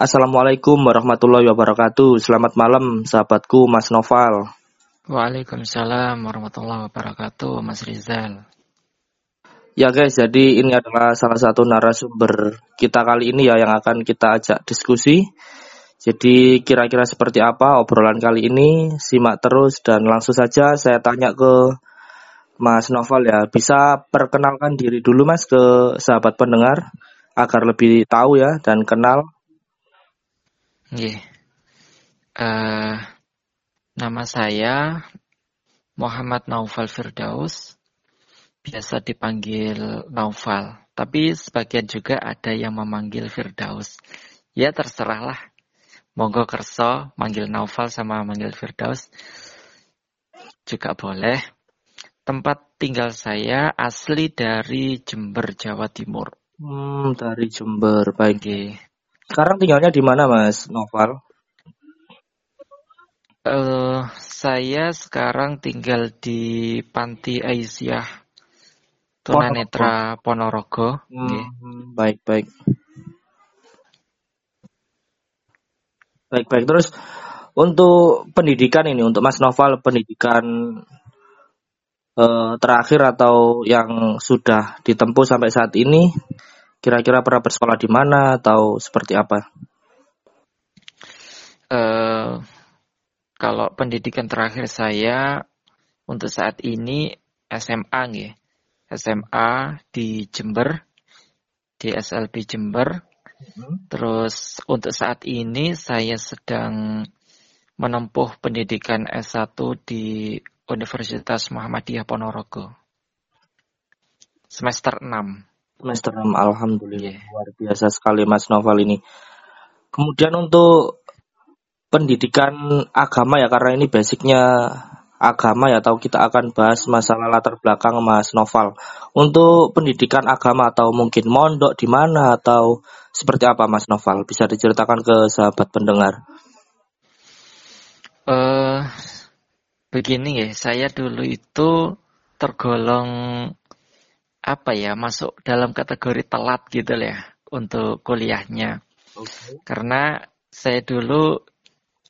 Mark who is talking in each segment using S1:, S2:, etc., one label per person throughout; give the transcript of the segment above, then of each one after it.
S1: Assalamualaikum warahmatullahi wabarakatuh. Selamat malam sahabatku Mas Noval.
S2: Waalaikumsalam warahmatullahi wabarakatuh Mas Rizal.
S1: Ya guys, jadi ini adalah salah satu narasumber kita kali ini ya yang akan kita ajak diskusi. Jadi kira-kira seperti apa obrolan kali ini? Simak terus dan langsung saja saya tanya ke Mas Noval ya. Bisa perkenalkan diri dulu Mas ke sahabat pendengar agar lebih tahu ya dan kenal
S2: Yeah. Uh, nama saya Muhammad Naufal Firdaus, biasa dipanggil Naufal. Tapi sebagian juga ada yang memanggil Firdaus. Ya terserahlah. Monggo kerso manggil Naufal sama manggil Firdaus juga boleh. Tempat tinggal saya asli dari Jember, Jawa Timur.
S1: Hmm, dari Jember, baik. Okay. Sekarang tinggalnya di mana, Mas Noval?
S2: Uh, saya sekarang tinggal di Panti Aisyah Tunanetra Ponorogo.
S1: Hmm, okay. Baik, baik. Baik, baik. Terus untuk pendidikan ini, untuk Mas Noval, pendidikan uh, terakhir atau yang sudah ditempuh sampai saat ini, Kira-kira pernah bersekolah di mana atau seperti apa?
S2: Uh, kalau pendidikan terakhir saya untuk saat ini SMA nih. SMA di Jember, di SLB Jember. Hmm. Terus untuk saat ini saya sedang menempuh pendidikan S1 di Universitas Muhammadiyah Ponorogo. Semester 6
S1: semester 6 alhamdulillah luar biasa sekali Mas Noval ini. Kemudian untuk pendidikan agama ya karena ini basicnya agama ya atau kita akan bahas masalah latar belakang Mas Noval. Untuk pendidikan agama atau mungkin mondok di mana atau seperti apa Mas Noval? Bisa diceritakan ke sahabat pendengar.
S2: Uh, begini ya, saya dulu itu tergolong apa ya masuk dalam kategori telat gitu lah ya untuk kuliahnya. Okay. Karena saya dulu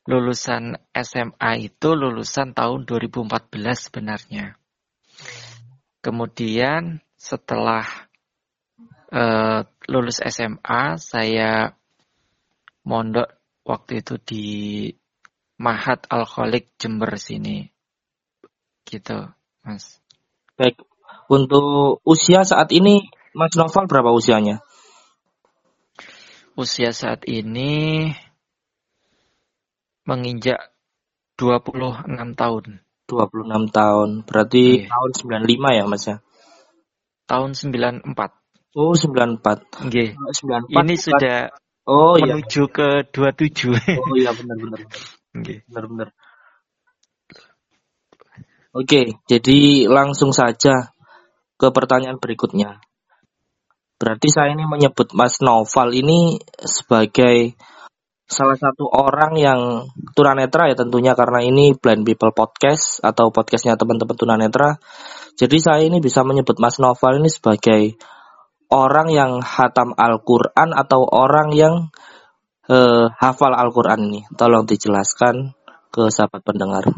S2: lulusan SMA itu lulusan tahun 2014 sebenarnya. Kemudian setelah uh, lulus SMA saya mondok waktu itu di Mahat Alkoholik Jember sini. Gitu, Mas.
S1: Baik, untuk usia saat ini Mas Noval berapa usianya?
S2: Usia saat ini menginjak 26 tahun.
S1: 26 tahun. Berarti okay. tahun 95 ya Mas ya?
S2: Tahun 94.
S1: Oh, 94.
S2: Okay. 94 ini bukan... sudah oh, iya. menuju iya. ke 27.
S1: Oh iya benar benar. Okay. Benar benar. Oke, jadi langsung saja ke pertanyaan berikutnya. Berarti saya ini menyebut Mas Noval ini sebagai salah satu orang yang tunanetra ya tentunya karena ini Blind People Podcast atau podcastnya teman-teman tunanetra. Jadi saya ini bisa menyebut Mas Noval ini sebagai orang yang hatam Al-Quran atau orang yang uh, hafal Al-Quran ini. Tolong dijelaskan ke sahabat pendengar.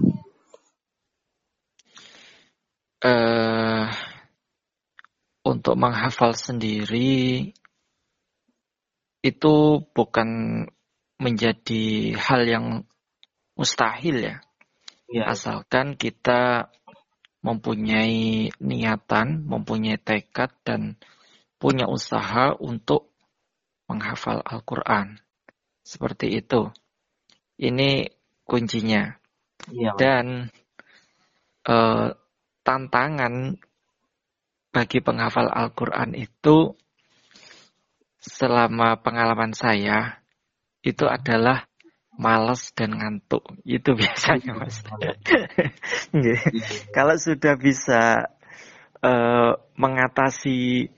S2: Uh, untuk menghafal sendiri itu bukan menjadi hal yang mustahil ya. ya. Asalkan kita mempunyai niatan, mempunyai tekad dan punya usaha untuk menghafal Al-Quran. Seperti itu. Ini kuncinya. Ya, dan uh, tantangan bagi penghafal Al-Quran itu selama pengalaman saya itu adalah males dan ngantuk. Itu biasanya mas. Kalau sudah bisa uh, mengatasi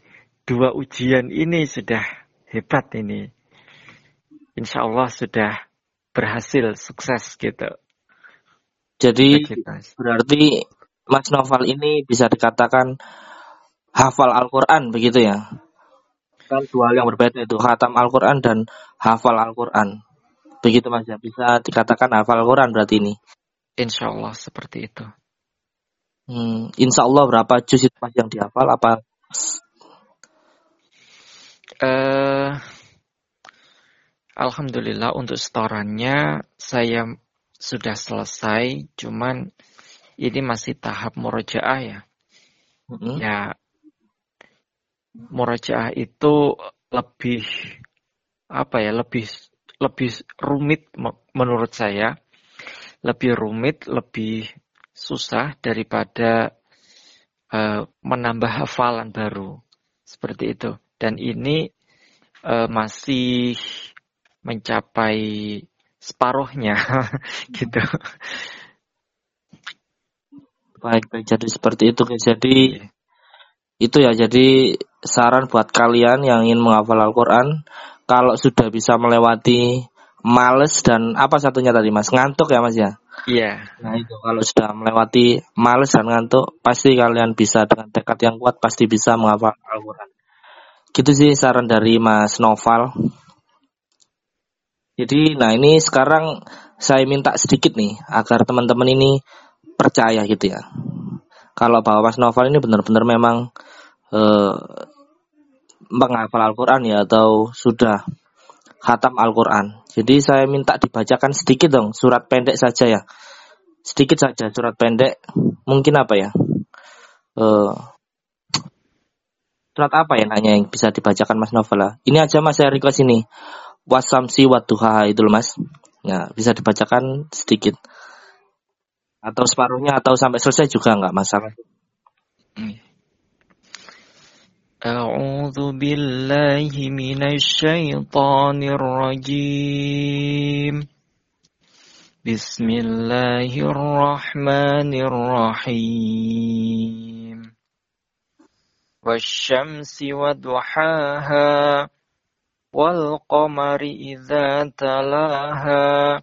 S2: dua ujian ini sudah hebat ini. Insya Allah sudah berhasil sukses gitu.
S1: Jadi berarti Mas Noval ini bisa dikatakan hafal Al-Quran begitu ya? Kan dua hal yang berbeda itu, khatam Al-Quran dan hafal Al-Quran. Begitu Mas ya, bisa dikatakan hafal Al-Quran berarti ini.
S2: Insya Allah seperti itu.
S1: Hmm, insya Allah berapa juz itu Mas yang dihafal? Apa?
S2: Uh, Alhamdulillah untuk setorannya saya sudah selesai, cuman ini masih tahap murojaah ya. -hmm. Ya, murojaah itu lebih apa ya, lebih lebih rumit menurut saya. Lebih rumit, lebih susah daripada uh, menambah hafalan baru. Seperti itu. Dan ini uh, masih mencapai separuhnya gitu.
S1: Baik, baik. Jadi seperti itu. Jadi itu ya. Jadi saran buat kalian yang ingin menghafal Al-Quran, kalau sudah bisa melewati males dan apa satunya tadi mas ngantuk ya mas ya
S2: iya
S1: yeah. nah itu kalau sudah melewati males dan ngantuk pasti kalian bisa dengan tekad yang kuat pasti bisa menghafal Al-Quran gitu sih saran dari mas Noval jadi nah ini sekarang saya minta sedikit nih agar teman-teman ini percaya gitu ya kalau bahwa mas Noval ini benar-benar memang eh, menghafal Al-Quran ya atau sudah khatam Al-Quran. Jadi saya minta dibacakan sedikit dong, surat pendek saja ya. Sedikit saja surat pendek, mungkin apa ya? Uh, surat apa ya nanya yang bisa dibacakan Mas Novela? Ini aja Mas saya request ini. Wasamsi watuha itu Mas. Ya, bisa dibacakan sedikit Atau separuhnya atau sampai selesai juga nggak masalah. Hmm.
S2: أعوذ بالله من الشيطان الرجيم بسم الله الرحمن الرحيم والشمس وضحاها والقمر إذا تلاها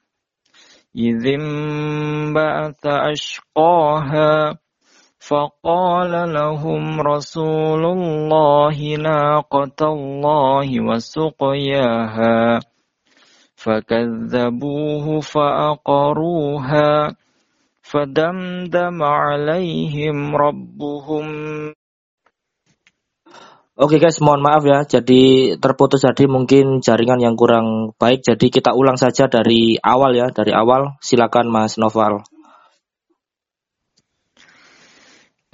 S2: إذ انبعث أشقاها فقال لهم رسول الله ناقة الله وسقياها فكذبوه فأقروها فدمدم عليهم ربهم
S1: Oke okay guys, mohon maaf ya. Jadi terputus tadi mungkin jaringan yang kurang baik. Jadi kita ulang saja dari awal ya, dari awal. Silakan Mas Noval.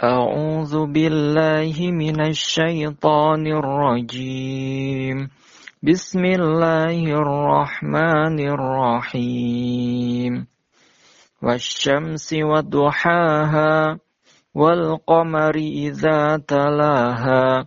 S2: أعوذ بالله من الشيطان الرجيم بسم الله الرحمن الرحيم والشمس وضحاها والقمر إذا تلاها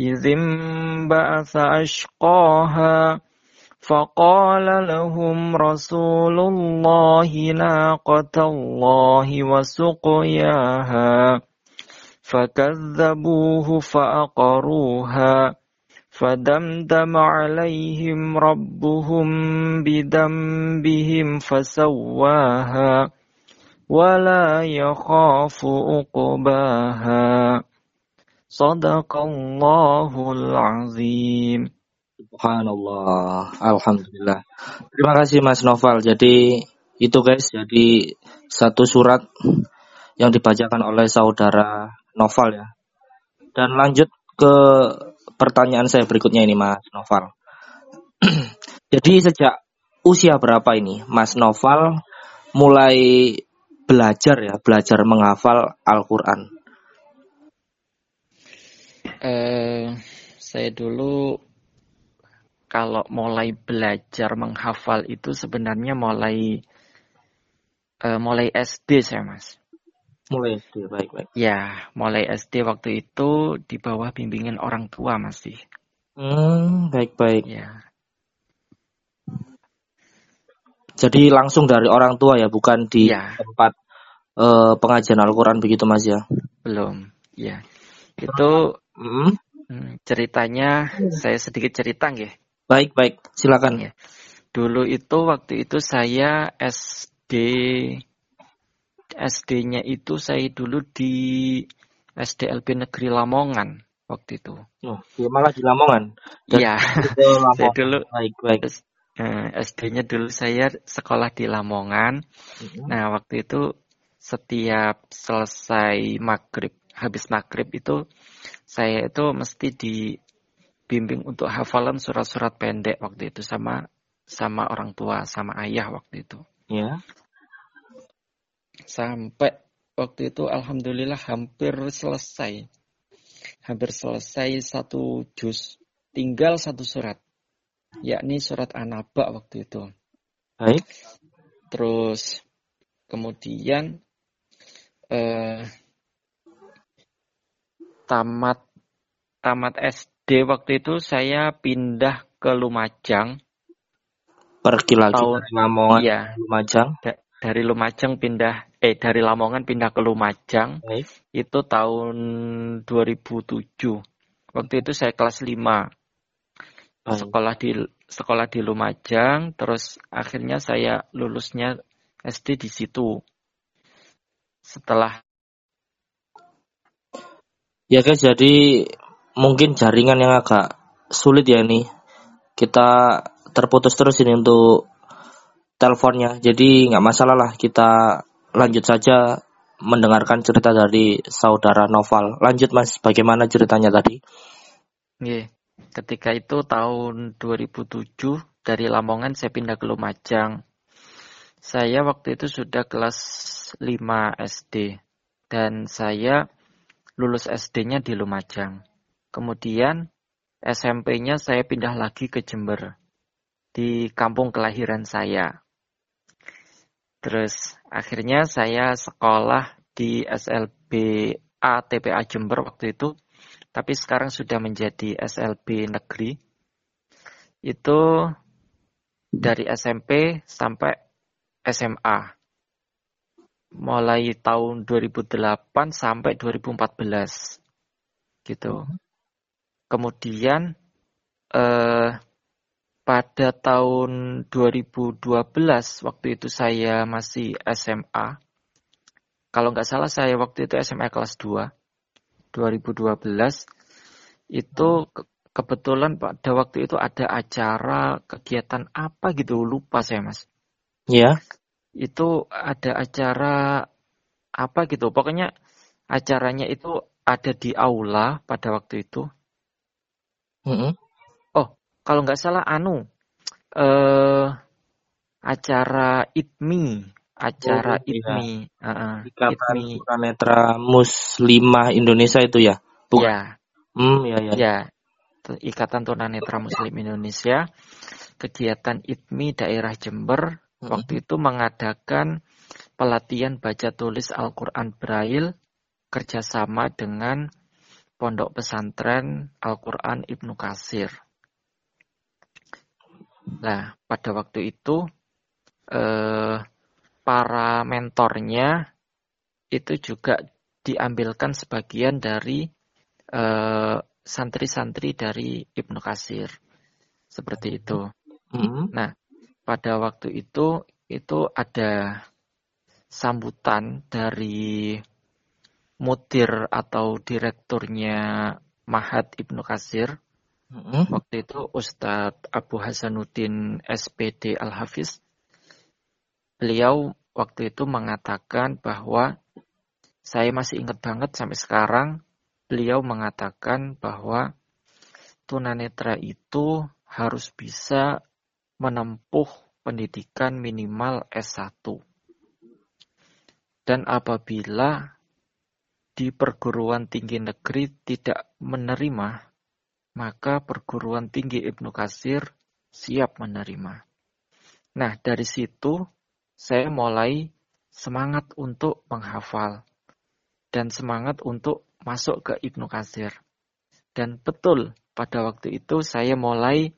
S2: إذ انبعث أشقاها فقال لهم رسول الله ناقة الله وسقياها فكذبوه فأقروها فدمدم عليهم ربهم بذنبهم فسواها ولا يخاف عقباها Sadaqallahul azim.
S1: Subhanallah. Alhamdulillah. Terima kasih Mas Novel. Jadi itu guys, jadi satu surat yang dibacakan oleh saudara Novel ya. Dan lanjut ke pertanyaan saya berikutnya ini Mas Novel. jadi sejak usia berapa ini Mas Novel mulai belajar ya, belajar menghafal Al-Qur'an?
S2: Eh, saya dulu kalau mulai belajar menghafal itu sebenarnya mulai uh, mulai SD saya mas.
S1: Mulai SD, baik-baik.
S2: Ya, mulai SD waktu itu di bawah bimbingan orang tua masih.
S1: Hmm, baik-baik.
S2: Ya.
S1: Jadi langsung dari orang tua ya, bukan di ya. tempat uh, pengajian Al-Quran begitu Mas ya?
S2: Belum, ya. Itu hmm? ceritanya saya sedikit cerita nggih.
S1: Baik, baik. Silakan. Ya.
S2: Dulu itu waktu itu saya SD SD-nya itu saya dulu di SDLB Negeri Lamongan waktu itu.
S1: Oh, ya malah di Lamongan.
S2: Iya. saya dulu baik baik. SD-nya dulu saya sekolah di Lamongan. Mm-hmm. Nah, waktu itu setiap selesai maghrib, habis maghrib itu saya itu mesti dibimbing untuk hafalan surat-surat pendek waktu itu sama sama orang tua, sama ayah waktu itu.
S1: Ya
S2: sampai waktu itu alhamdulillah hampir selesai. Hampir selesai satu juz. Tinggal satu surat. Yakni surat An-Naba waktu itu.
S1: Baik.
S2: Terus kemudian eh, tamat tamat SD waktu itu saya pindah ke Lumajang.
S1: Pergi lagi tahun, ke Lamongan,
S2: iya,
S1: Lumajang.
S2: Da, dari Lumajang pindah eh dari Lamongan pindah ke Lumajang Baik. itu tahun 2007 waktu itu saya kelas 5 Baik. sekolah di sekolah di Lumajang terus akhirnya saya lulusnya SD di situ setelah
S1: ya guys jadi mungkin jaringan yang agak sulit ya ini kita terputus terus ini untuk teleponnya. Jadi nggak masalah lah kita lanjut saja mendengarkan cerita dari saudara Noval. Lanjut Mas, bagaimana ceritanya tadi?
S2: Yeah. Ketika itu tahun 2007 dari Lamongan saya pindah ke Lumajang. Saya waktu itu sudah kelas 5 SD dan saya lulus SD-nya di Lumajang. Kemudian SMP-nya saya pindah lagi ke Jember di kampung kelahiran saya. Terus akhirnya saya sekolah di SLB A TPA Jember waktu itu, tapi sekarang sudah menjadi SLB negeri. Itu dari SMP sampai SMA. Mulai tahun 2008 sampai 2014. Gitu. Hmm. Kemudian eh pada tahun 2012 waktu itu saya masih SMA. Kalau nggak salah saya waktu itu SMA kelas 2. 2012 itu ke kebetulan pada waktu itu ada acara kegiatan apa gitu lupa saya mas.
S1: Iya.
S2: Itu ada acara apa gitu. Pokoknya acaranya itu ada di aula pada waktu itu.
S1: Mm -hmm
S2: kalau nggak salah anu eh acara ITMI. Acara oh, ITMI. Uh,
S1: Ikatan Tunanetra Muslimah Indonesia itu ya?
S2: Bukan? ya
S1: hmm ya ya
S2: ya Ikatan Tunanetra Muslim Indonesia. Kegiatan ITMI daerah Jember hmm. waktu itu mengadakan pelatihan baca tulis Al-Quran Braille kerjasama dengan Pondok Pesantren Al-Quran Ibnu Kasir. Nah, pada waktu itu eh, para mentornya itu juga diambilkan sebagian dari eh, santri-santri dari Ibnu Kasir. Seperti itu.
S1: Mm-hmm.
S2: Nah, pada waktu itu itu ada sambutan dari mutir atau direkturnya Mahat Ibnu Kasir
S1: hmm
S2: Waktu itu Ustadz Abu Hasanuddin SPD Al-Hafiz, beliau waktu itu mengatakan bahwa saya masih ingat banget sampai sekarang, beliau mengatakan bahwa tunanetra itu harus bisa menempuh pendidikan minimal S1. Dan apabila di perguruan tinggi negeri tidak menerima, maka perguruan tinggi Ibnu Kasir siap menerima. Nah, dari situ saya mulai semangat untuk menghafal dan semangat untuk masuk ke Ibnu Kasir. Dan betul pada waktu itu saya mulai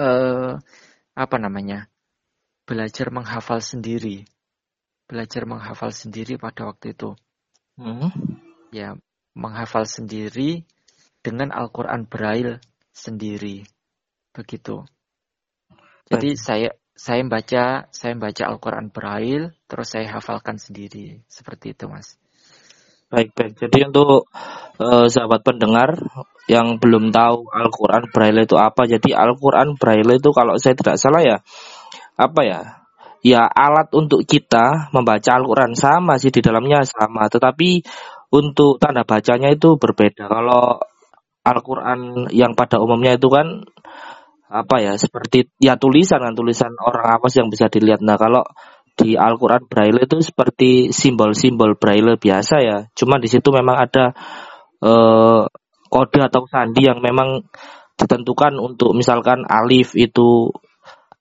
S2: eh, apa namanya belajar menghafal sendiri, belajar menghafal sendiri pada waktu itu. Hmm. Ya, menghafal sendiri dengan Al-Quran Braille sendiri. Begitu. Jadi baik. saya saya baca saya baca Al-Quran Braille, terus saya hafalkan sendiri. Seperti itu, Mas.
S1: Baik, baik. Jadi untuk uh, sahabat pendengar yang belum tahu Al-Quran Braille itu apa, jadi Al-Quran Braille itu kalau saya tidak salah ya, apa ya, ya alat untuk kita membaca Al-Quran sama sih di dalamnya sama, tetapi untuk tanda bacanya itu berbeda. Kalau Al-Quran yang pada umumnya itu kan apa ya seperti ya tulisan kan tulisan orang apa sih yang bisa dilihat. Nah kalau di Al-Quran Braille itu seperti simbol-simbol Braille biasa ya. Cuma di situ memang ada eh, kode atau sandi yang memang ditentukan untuk misalkan alif itu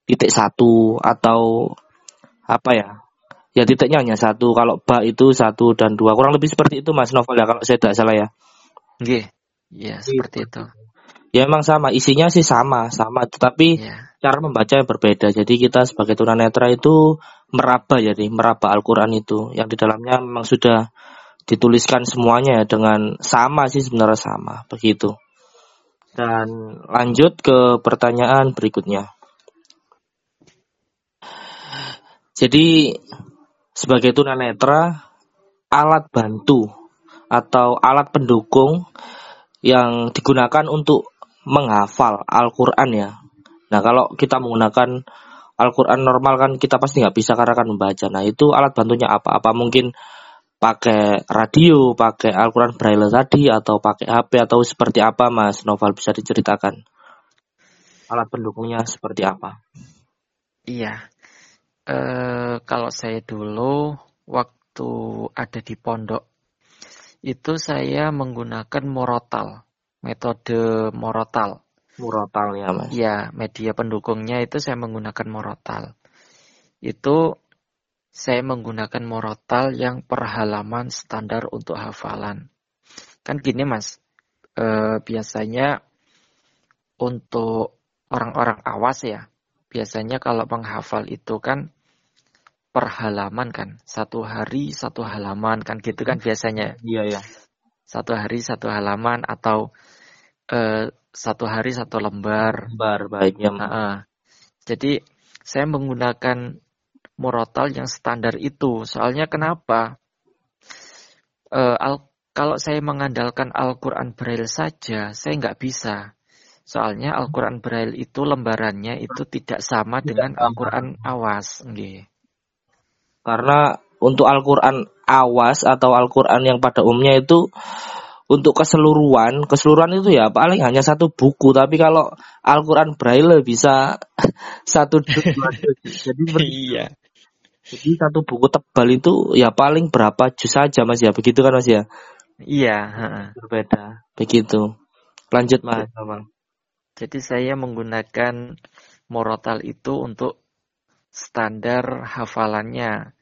S1: titik satu atau apa ya. Ya titiknya hanya satu. Kalau ba itu satu dan dua. Kurang lebih seperti itu mas novel ya kalau saya tidak salah ya.
S2: Oke, ya seperti itu.
S1: ya memang sama. Isinya sih sama sama. Tetapi ya. cara membaca yang berbeda. Jadi kita sebagai tunanetra itu meraba jadi meraba Al-Quran itu. Yang di dalamnya memang sudah dituliskan semuanya ya dengan sama sih sebenarnya sama begitu. Dan lanjut ke pertanyaan berikutnya. Jadi sebagai tunanetra alat bantu atau alat pendukung yang digunakan untuk menghafal Al-Quran ya. Nah kalau kita menggunakan Al-Quran normal kan kita pasti nggak bisa karena kan membaca. Nah itu alat bantunya apa? Apa mungkin pakai radio, pakai Al-Quran Braille tadi, atau pakai HP atau seperti apa Mas Noval bisa diceritakan? Alat pendukungnya seperti apa?
S2: Iya, Eh, kalau saya dulu waktu ada di pondok itu saya menggunakan morotal, metode morotal.
S1: Morotal ya mas?
S2: Ya, media pendukungnya itu saya menggunakan morotal. Itu saya menggunakan morotal yang per halaman standar untuk hafalan. Kan gini mas, eh, biasanya untuk orang-orang awas ya, biasanya kalau menghafal itu kan per halaman kan satu hari satu halaman kan gitu kan biasanya
S1: iya ya
S2: satu hari satu halaman atau uh, satu hari satu lembar.
S1: Lembar baiknya
S2: uh, uh. jadi saya menggunakan murotal yang standar itu. Soalnya kenapa? Uh, al kalau saya mengandalkan Al-Quran Braille saja saya nggak bisa. Soalnya Al-Quran Braille itu lembarannya itu tidak sama dengan Al-Quran awas nggih.
S1: Karena untuk Al-Quran awas atau Al-Quran yang pada umumnya itu untuk keseluruhan, keseluruhan itu ya paling hanya satu buku. Tapi kalau Al-Quran Braille bisa satu dua Jadi
S2: iya.
S1: Jadi satu buku tebal itu ya paling berapa juz saja mas ya, begitu kan mas ya?
S2: Iya.
S1: Berbeda, begitu. Lanjut mas.
S2: Jadi saya menggunakan morotal itu untuk standar hafalannya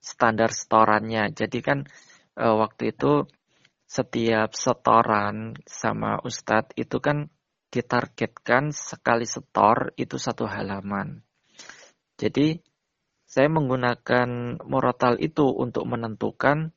S2: standar setorannya. Jadi kan e, waktu itu setiap setoran sama ustadz itu kan ditargetkan sekali setor itu satu halaman. Jadi saya menggunakan morotal itu untuk menentukan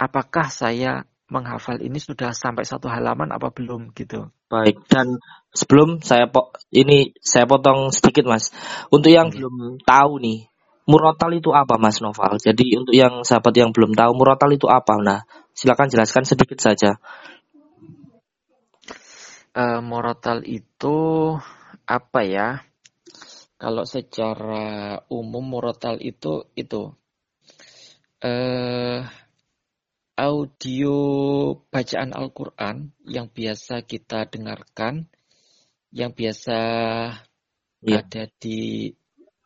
S2: apakah saya menghafal ini sudah sampai satu halaman apa belum gitu.
S1: Baik dan sebelum saya po ini saya potong sedikit mas untuk yang okay. belum tahu nih Murotal itu apa Mas Noval? Jadi untuk yang sahabat yang belum tahu murotal itu apa? Nah, silakan jelaskan sedikit saja.
S2: Uh, murotal itu apa ya? Kalau secara umum murotal itu itu uh, audio bacaan Al-Quran yang biasa kita dengarkan, yang biasa iya. ada di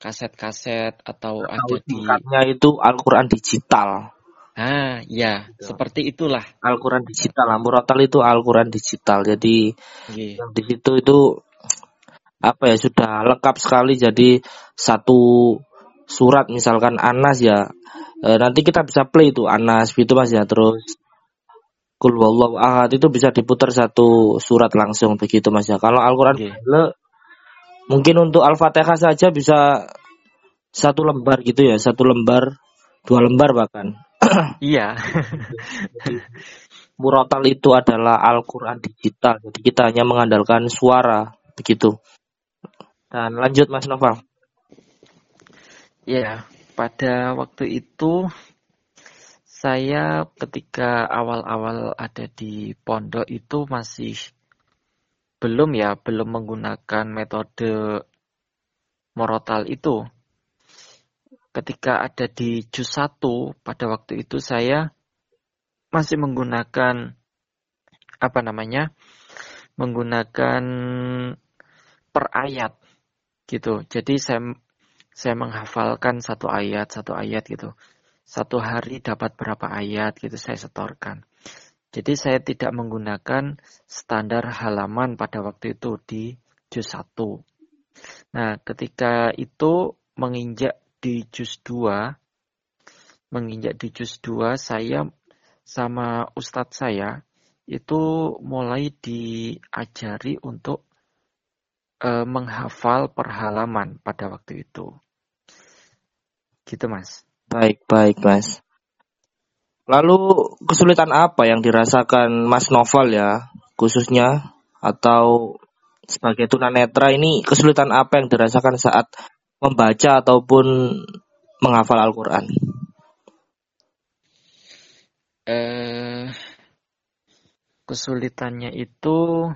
S2: kaset-kaset atau, atau ada di
S1: itu Al-Qur'an digital.
S2: Ah, ya, gitu. seperti itulah.
S1: Al-Qur'an digital. Murotal itu Al-Qur'an digital. Jadi yeah. di situ itu apa ya sudah lengkap sekali jadi satu surat misalkan Anas ya e, nanti kita bisa play itu Anas gitu Mas ya terus Kul wallahu ahad itu bisa diputar satu surat langsung begitu Mas ya. Kalau Al-Qur'an okay. Mungkin untuk Al-Fatihah saja bisa satu lembar gitu ya, satu lembar, dua lembar bahkan.
S2: iya.
S1: Murotal itu adalah Al-Qur'an digital. Jadi kita hanya mengandalkan suara begitu. Dan lanjut Mas Noval.
S2: Ya, pada waktu itu saya ketika awal-awal ada di pondok itu masih belum ya, belum menggunakan metode morotal itu. Ketika ada di juz 1 pada waktu itu saya masih menggunakan apa namanya? menggunakan per ayat gitu. Jadi saya saya menghafalkan satu ayat, satu ayat gitu satu hari dapat berapa ayat gitu saya setorkan. Jadi saya tidak menggunakan standar halaman pada waktu itu di juz 1. Nah, ketika itu menginjak di juz 2, menginjak di juz 2, saya sama ustadz saya itu mulai diajari untuk uh, menghafal per halaman pada waktu itu. Gitu, Mas.
S1: Baik, baik, Mas. Lalu kesulitan apa yang dirasakan Mas Novel ya, khususnya atau sebagai tunanetra ini kesulitan apa yang dirasakan saat membaca ataupun menghafal Al-Qur'an?
S2: Eh kesulitannya itu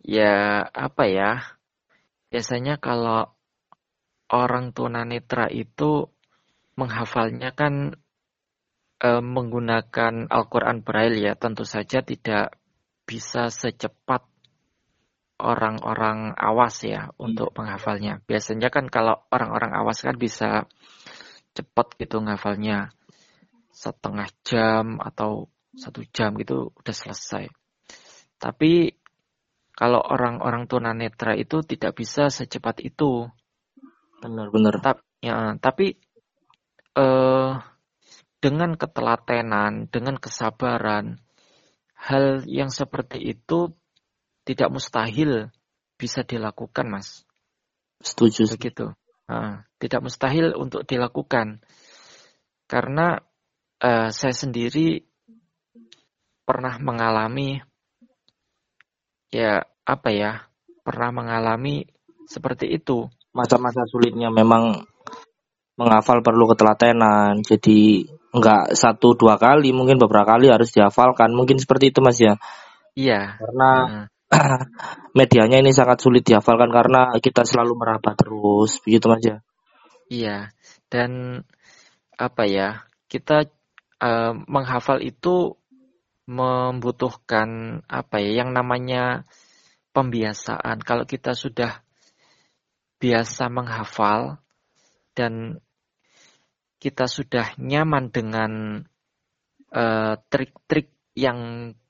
S2: ya apa ya? Biasanya kalau orang tunanetra itu menghafalnya kan e, menggunakan Al-Quran Braille ya tentu saja tidak bisa secepat orang-orang awas ya untuk menghafalnya. Biasanya kan kalau orang-orang awas kan bisa cepat gitu menghafalnya setengah jam atau satu jam gitu udah selesai. Tapi kalau orang-orang tunanetra itu tidak bisa secepat itu.
S1: Benar-benar.
S2: Ta ya, tapi uh, dengan ketelatenan, dengan kesabaran, hal yang seperti itu tidak mustahil bisa dilakukan, Mas.
S1: Setuju.
S2: Begitu. Uh, tidak mustahil untuk dilakukan. Karena uh, saya sendiri pernah mengalami ya apa ya pernah mengalami seperti itu
S1: masa-masa sulitnya memang menghafal perlu ketelatenan. Jadi enggak satu dua kali, mungkin beberapa kali harus dihafalkan. Mungkin seperti itu Mas ya.
S2: Iya.
S1: Karena hmm. medianya ini sangat sulit dihafalkan karena kita selalu meraba terus, begitu Mas ya.
S2: Iya. Dan apa ya? Kita uh, menghafal itu membutuhkan apa ya? Yang namanya pembiasaan. Kalau kita sudah biasa menghafal dan kita sudah nyaman dengan eh, trik-trik uh, yang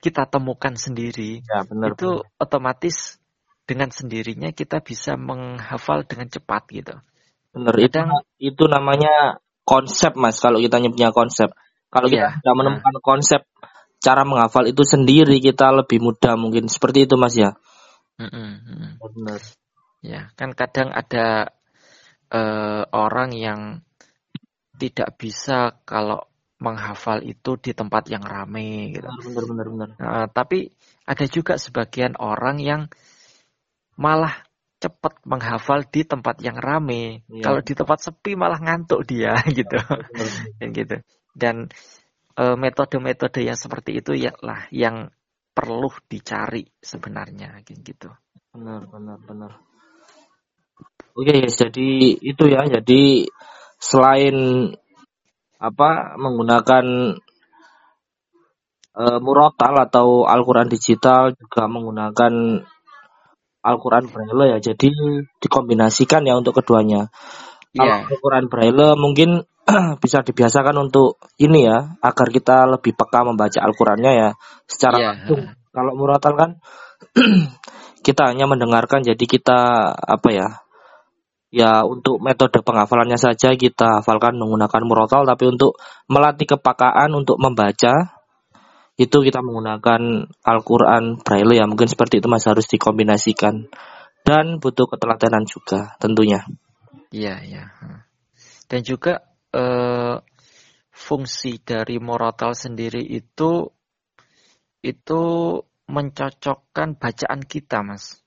S2: kita temukan sendiri,
S1: ya, benar,
S2: itu benar. otomatis dengan sendirinya kita bisa menghafal dengan cepat gitu.
S1: Benar, itu, itu namanya konsep mas. Kalau kita punya konsep, kalau kita sudah menemukan nah. konsep cara menghafal itu sendiri, kita lebih mudah mungkin seperti itu mas ya.
S2: Mm -mm. Benar. Ya, kan kadang ada uh, orang yang tidak bisa kalau menghafal itu di tempat yang ramai gitu.
S1: Benar, benar, benar.
S2: Nah, tapi ada juga sebagian orang yang malah cepat menghafal di tempat yang ramai. Ya. Kalau di tempat sepi malah ngantuk dia gitu. Dan gitu. Dan uh, metode-metode yang seperti itu ya lah yang perlu dicari sebenarnya gitu.
S1: Benar, benar, benar. Oke, okay, jadi itu ya. Jadi selain apa menggunakan uh, murotal atau Al-Qur'an digital juga menggunakan Al-Quran Braille ya. Jadi dikombinasikan ya untuk keduanya. Kalau
S2: Iya,
S1: Al-Quran Braille mungkin bisa dibiasakan untuk ini ya, agar kita lebih peka membaca Al-Qurannya ya secara
S2: iya,
S1: langsung. Kalau murotal kan kita hanya mendengarkan, jadi kita apa ya? Ya untuk metode penghafalannya saja kita hafalkan menggunakan murotal, tapi untuk melatih kepekaan untuk membaca itu kita menggunakan Al-Quran Braille ya mungkin seperti itu mas harus dikombinasikan dan butuh ketelatenan juga tentunya.
S2: Iya, iya. Dan juga eh, fungsi dari Moratal sendiri itu itu mencocokkan bacaan kita, Mas.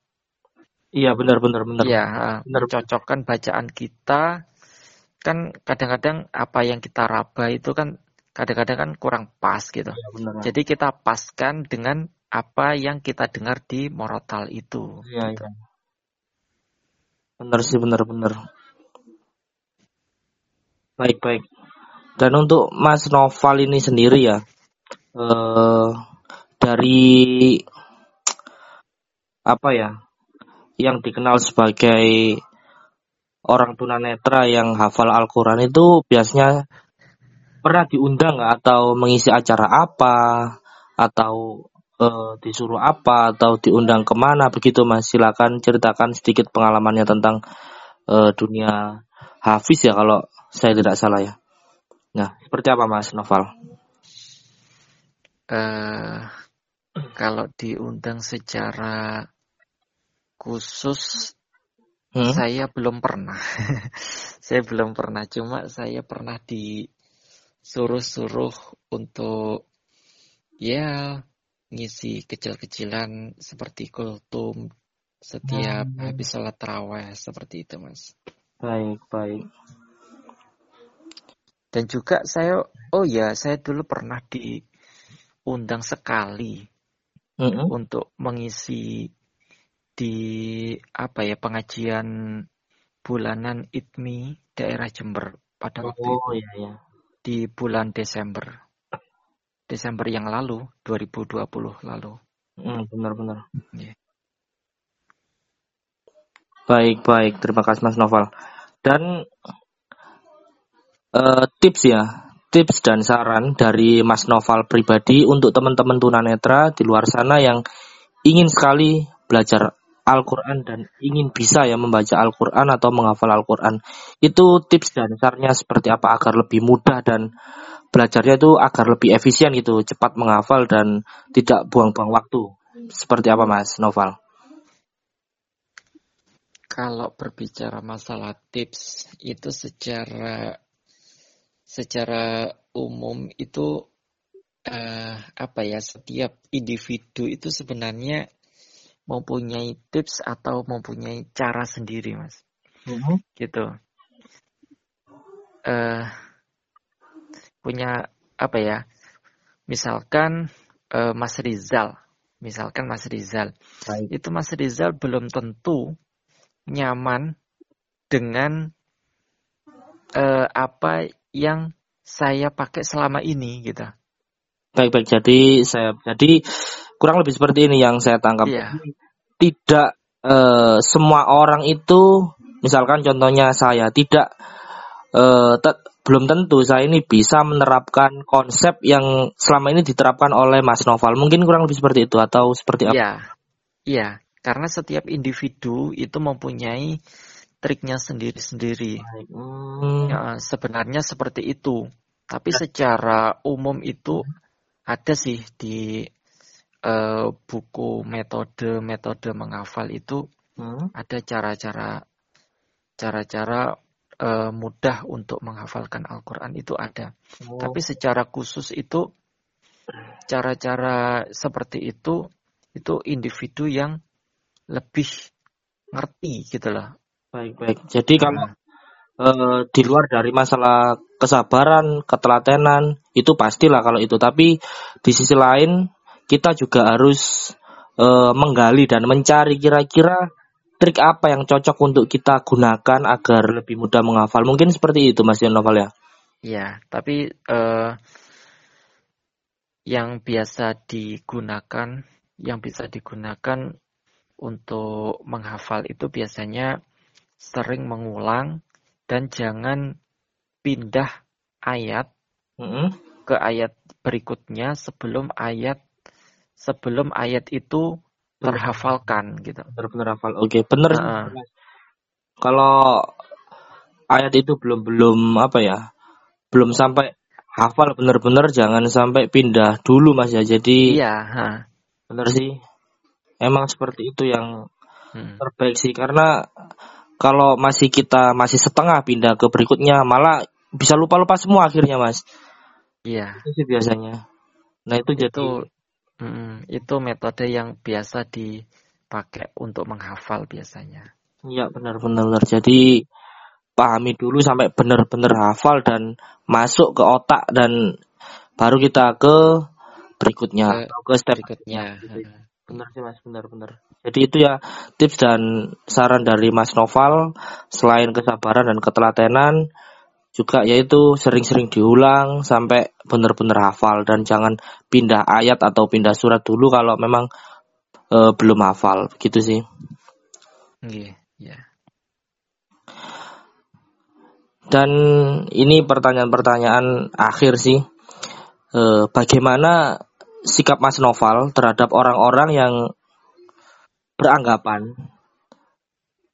S1: Iya benar benar benar
S2: Iya, heeh,
S1: benar.
S2: mencocokkan bacaan kita. Kan kadang-kadang apa yang kita raba itu kan kadang-kadang kan kurang pas gitu.
S1: Iya benar.
S2: Jadi kita paskan dengan apa yang kita dengar di Moratal itu.
S1: Iya
S2: gitu.
S1: iya. Benar sih benar benar. Baik baik. Dan untuk Mas Noval ini sendiri ya eh dari apa ya yang dikenal sebagai orang tunanetra yang hafal Al-Quran itu biasanya pernah diundang atau mengisi acara apa atau eh, disuruh apa atau diundang ke mana. Begitu mas. Silakan ceritakan sedikit pengalamannya tentang eh, dunia hafiz ya kalau saya tidak salah ya. Nah seperti apa mas Noval?
S2: Eh, kalau diundang secara khusus
S1: Hmm?
S2: saya belum pernah. saya belum pernah, cuma saya pernah disuruh-suruh untuk ya ngisi kecil-kecilan seperti kultum setiap
S1: Hmm.
S2: habis sholat taraweh seperti itu, Mas.
S1: baik baik
S2: Dan juga saya oh ya, saya dulu pernah diundang sekali
S1: Mm-mm.
S2: untuk mengisi di apa ya pengajian bulanan ITMI daerah Jember pada waktu itu
S1: oh iya iya
S2: di bulan Desember. Desember yang lalu, 2020 lalu.
S1: Hmm, benar-benar
S2: Iya.
S1: baik baik terima kasih mas Noval dan eh, tips ya tips dan saran dari Mas Noval pribadi untuk teman-teman tunanetra di luar sana yang ingin sekali belajar Al-Quran dan ingin bisa ya membaca Al-Quran atau menghafal Al-Quran. Itu tips dan sarannya seperti apa agar lebih mudah dan belajarnya itu agar lebih efisien gitu cepat menghafal dan tidak buang-buang waktu. Seperti apa Mas Noval?
S2: Kalau berbicara masalah tips itu secara secara umum itu eh, apa ya setiap individu itu sebenarnya mempunyai tips atau mempunyai cara sendiri, Mas.
S1: Mhm.
S2: Gitu. Eh punya apa ya? Misalkan eh, Mas Rizal, misalkan Mas Rizal,
S1: baik
S2: itu Mas Rizal belum tentu nyaman dengan eh, apa yang saya pakai selama ini gitu.
S1: Baik baik jadi saya jadi kurang lebih seperti ini yang saya tangkap. Jadi, Tidak eh, semua orang itu misalkan contohnya saya tidak eh, te- belum tentu saya ini bisa menerapkan konsep yang selama ini diterapkan oleh Mas Noval. Mungkin kurang lebih seperti itu atau seperti apa?
S2: Iya. Iya, karena setiap individu itu mempunyai triknya sendiri-sendiri.
S1: Hmm,
S2: Ya, sebenarnya seperti itu. Tapi secara umum itu ada sih di eh, buku metode-metode menghafal itu
S1: hmm,
S2: ada cara-cara cara-cara eh, mudah untuk menghafalkan Al-Quran itu ada.
S1: oh,
S2: Tapi secara khusus itu cara-cara seperti itu itu individu yang lebih ngerti gitu loh.
S1: baik baik. Jadi kalau
S2: Nah,
S1: eh, di luar dari masalah kesabaran, ketelatenan, itu pastilah kalau itu. Tapi di sisi lain kita juga harus eh, menggali dan mencari kira-kira trik apa yang cocok untuk kita gunakan agar lebih mudah menghafal. Mungkin seperti itu Mas Noval ya.
S2: ya, tapi eh, yang biasa digunakan, yang bisa digunakan untuk menghafal itu biasanya sering mengulang dan jangan pindah ayat
S1: Mm -hmm.
S2: ke ayat berikutnya sebelum ayat sebelum ayat itu terhafalkan gitu.
S1: Benar-benar hafal. Oke, benar.
S2: Heeh.
S1: Kalau ayat itu belum belum apa ya? Belum sampai hafal benar-benar jangan sampai pindah dulu Mas ya. Jadi
S2: Iya,
S1: benar sih. Emang seperti itu yang
S2: Hmm.
S1: terbaik sih karena kalau masih kita masih setengah pindah ke berikutnya malah bisa lupa-lupa semua akhirnya Mas.
S2: Iya,
S1: Itu sih biasanya. Nah, itu jadi
S2: itu mm, itu metode yang biasa dipakai untuk menghafal biasanya.
S1: Iya benar-benar benar. Jadi pahami dulu sampai benar-benar hafal dan masuk ke otak dan baru kita ke berikutnya
S2: Ke
S1: atau ke step
S2: Berikutnya.
S1: Benar sih mas, benar-benar. Jadi itu ya tips dan saran dari Mas Noval selain kesabaran dan ketelatenan juga yaitu sering-sering diulang sampai benar-benar hafal dan jangan pindah ayat atau pindah surat dulu kalau memang eh, belum hafal gitu sih.
S2: Nggih, ya.
S1: Dan ini pertanyaan-pertanyaan akhir sih. Eh, bagaimana sikap Mas Noval terhadap orang-orang yang beranggapan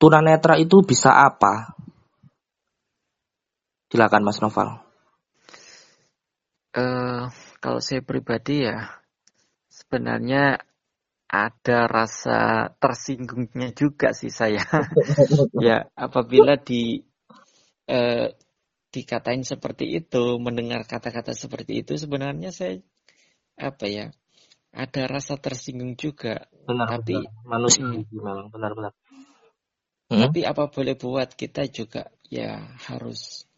S1: tunanetra itu bisa apa? Silakan Mas Noval.
S2: Eh, kalau saya pribadi ya sebenarnya ada rasa tersinggungnya juga sih saya. ya, apabila di eh, dikatain seperti itu, mendengar kata-kata seperti itu sebenarnya saya apa ya? Ada rasa tersinggung juga.
S1: Benar,
S2: Tapi
S1: benar. manusia memang benar-benar. Hmm?
S2: Tapi apa boleh buat kita juga ya harus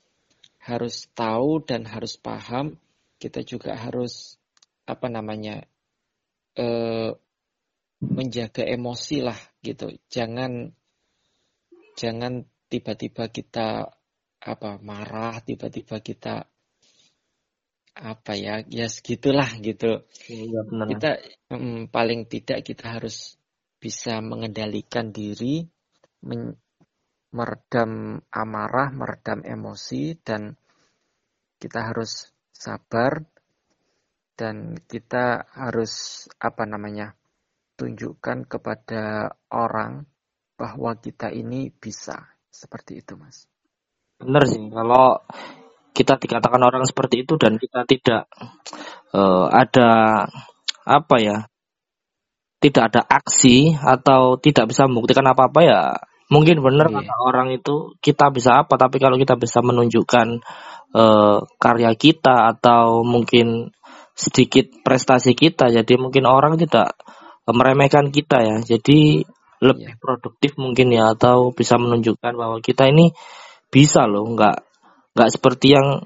S2: harus tahu dan harus paham. Kita juga harus apa namanya eh, menjaga emosi lah gitu. Jangan jangan tiba-tiba kita apa marah, tiba-tiba kita apa ya ya segitulah gitu.
S1: Iya benar.
S2: Kita mm, paling tidak kita harus bisa mengendalikan diri, men- meredam amarah, meredam emosi, dan kita harus sabar dan kita harus apa namanya tunjukkan kepada orang bahwa kita ini bisa seperti itu, Mas.
S1: Benar sih. Kalau kita dikatakan orang seperti itu dan kita tidak eh, ada apa ya tidak ada aksi atau tidak bisa membuktikan apa-apa ya mungkin benar
S2: Iya.
S1: kata orang itu kita bisa apa tapi kalau kita bisa menunjukkan eh, karya kita atau mungkin sedikit prestasi kita jadi mungkin orang tidak meremehkan kita ya jadi lebih
S2: Iya.
S1: produktif mungkin ya atau bisa menunjukkan bahwa kita ini bisa loh nggak nggak seperti yang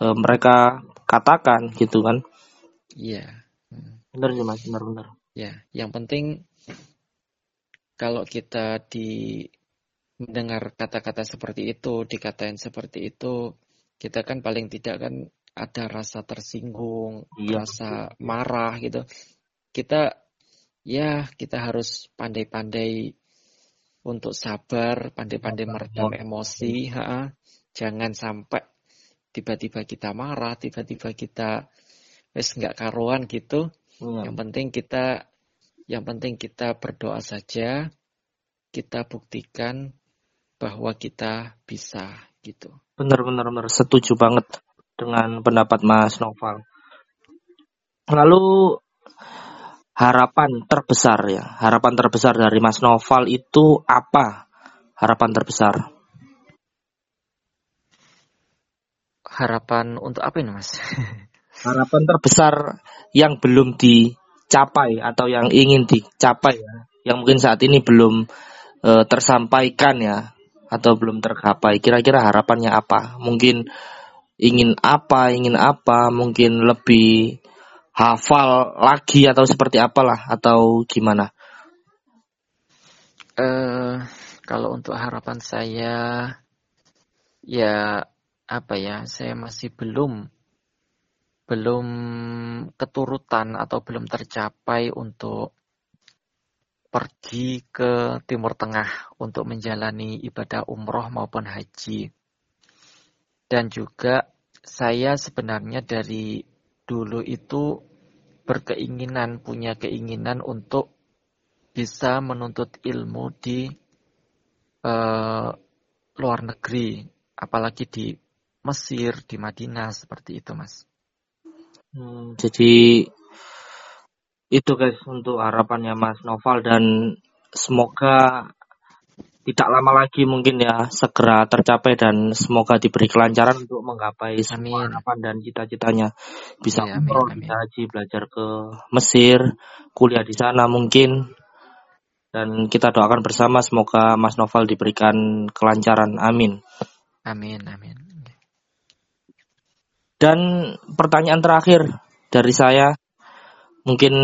S1: eh, mereka katakan gitu kan
S2: Iya. Hmm.
S1: benar sih mas benar-benar
S2: Ya, yang penting kalau kita di mendengar kata-kata seperti itu, dikatain seperti itu, kita kan paling tidak kan ada rasa tersinggung,
S1: Iya.
S2: rasa marah gitu. Kita ya kita harus pandai-pandai untuk sabar, pandai-pandai meredam emosi, ha. Jangan sampai tiba-tiba kita marah, tiba-tiba kita wes nggak karuan gitu.
S1: Iya.
S2: Yang penting kita yang penting kita berdoa saja, kita buktikan bahwa kita bisa gitu.
S1: benar-benar benar. Setuju banget dengan pendapat Mas Noval. Lalu harapan terbesar ya. Harapan terbesar dari Mas Noval itu apa? Harapan terbesar.
S2: Harapan untuk apa ini, Mas?
S1: harapan terbesar yang belum dicapai atau yang ingin dicapai ya. Yang mungkin saat ini belum eh, tersampaikan ya atau belum tercapai? Kira-kira harapannya apa? Mungkin ingin apa ingin apa? Mungkin lebih hafal lagi atau seperti apalah? Atau gimana?
S2: Eh, kalau untuk harapan saya ya apa ya, saya masih belum belum keturutan atau belum tercapai untuk pergi ke Timur Tengah untuk menjalani ibadah umroh maupun haji. Dan juga saya sebenarnya dari dulu itu berkeinginan, punya keinginan untuk bisa menuntut ilmu di uh, luar negeri, apalagi di Mesir, di Madinah seperti itu, Mas.
S1: Hmm, jadi itu guys untuk harapannya Mas Noval dan semoga tidak lama lagi mungkin ya segera tercapai dan semoga diberi kelancaran untuk menggapai semua harapan dan cita-citanya bisa ya, umroh, bisa haji, belajar ke Mesir, kuliah di sana mungkin dan kita doakan bersama semoga Mas Noval diberikan kelancaran. Amin.
S2: Amin, amin.
S1: Dan pertanyaan terakhir dari saya mungkin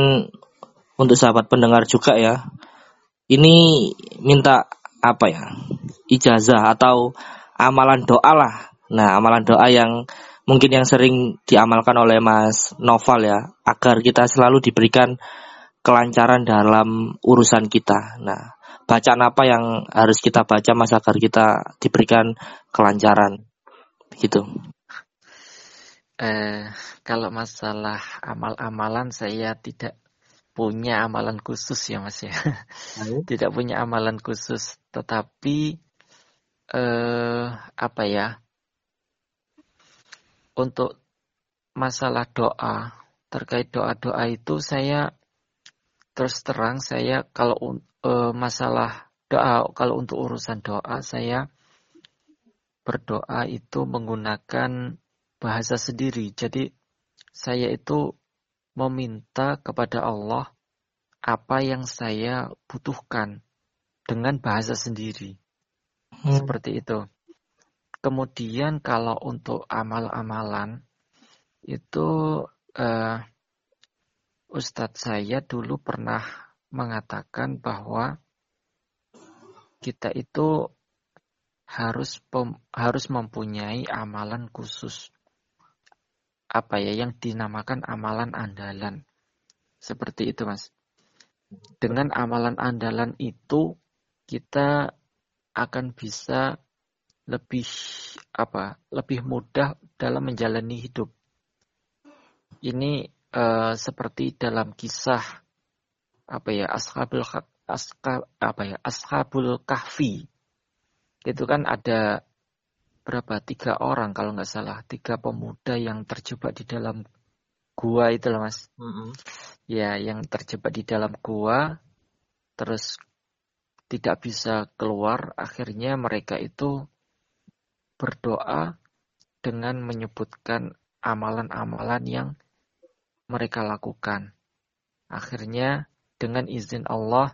S1: untuk sahabat pendengar juga ya. Ini minta apa ya ijazah atau amalan doa lah. Nah amalan doa yang mungkin yang sering diamalkan oleh Mas Noval ya agar kita selalu diberikan kelancaran dalam urusan kita. Nah bacaan apa yang harus kita baca Mas agar kita diberikan kelancaran gitu.
S2: Eh, kalau masalah amal-amalan saya tidak punya amalan khusus ya Mas ya. Tidak punya amalan khusus, tetapi eh apa ya? Untuk masalah doa, terkait doa-doa itu saya terus terang saya kalau eh, masalah doa kalau untuk urusan doa saya berdoa itu menggunakan bahasa sendiri. Jadi saya itu meminta kepada Allah apa yang saya butuhkan dengan bahasa sendiri. Hmm. Seperti itu. Kemudian kalau untuk amal-amalan itu uh, Ustadz saya dulu pernah mengatakan bahwa kita itu harus pem, harus mempunyai amalan khusus apa ya yang dinamakan amalan andalan. Seperti itu, Mas. Dengan amalan andalan itu kita akan bisa lebih apa? Lebih mudah dalam menjalani hidup. Ini uh, seperti dalam kisah apa ya? Ashabul aska, apa ya? Ashabul Kahfi. Itu kan ada berapa? Tiga orang kalau nggak salah. Tiga pemuda yang terjebak di dalam gua itu loh mas. Mm -hmm. ya yang terjebak di dalam gua terus tidak bisa keluar. Akhirnya mereka itu berdoa dengan menyebutkan amalan-amalan yang mereka lakukan. Akhirnya dengan izin Allah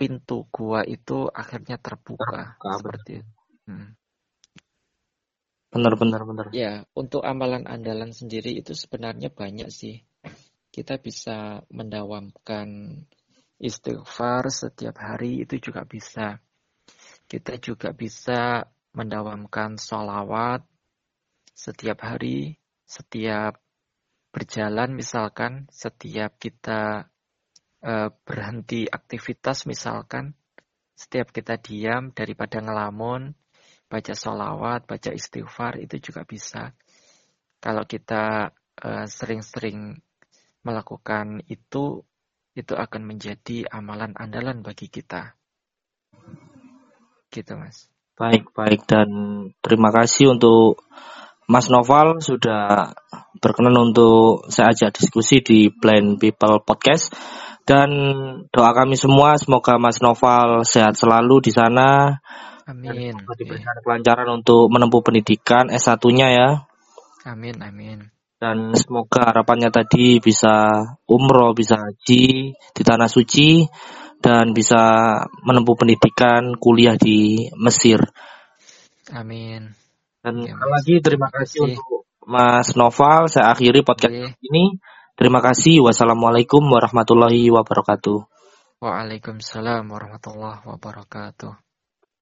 S2: pintu gua itu akhirnya terbuka, terbuka seperti itu. Hmm.
S1: Benar, benar, benar.
S2: Ya, untuk amalan andalan sendiri itu sebenarnya banyak sih. Kita bisa mendawamkan istighfar setiap hari itu juga bisa. Kita juga bisa mendawamkan sholawat setiap hari, setiap berjalan misalkan, setiap kita uh, berhenti aktivitas misalkan, setiap kita diam daripada ngelamun, baca sholawat, baca istighfar itu juga bisa. Kalau kita eh, sering-sering uh, melakukan itu, itu akan menjadi amalan andalan bagi kita. Gitu mas.
S1: Baik, baik dan terima kasih untuk Mas Noval sudah berkenan untuk saya ajak diskusi di Blind People Podcast dan doa kami semua semoga Mas Noval sehat selalu di sana
S2: Amin.
S1: Dan diberikan kelancaran untuk menempuh pendidikan S1-nya ya.
S2: Amin, amin.
S1: Dan semoga harapannya tadi bisa umroh, bisa haji di tanah suci dan bisa menempuh pendidikan kuliah di Mesir.
S2: Amin.
S1: Dan ya, lagi terima kasih, untuk Mas Noval. Saya akhiri podcast Oke. ini. Terima kasih. Wassalamualaikum warahmatullahi wabarakatuh.
S2: Waalaikumsalam warahmatullahi wabarakatuh.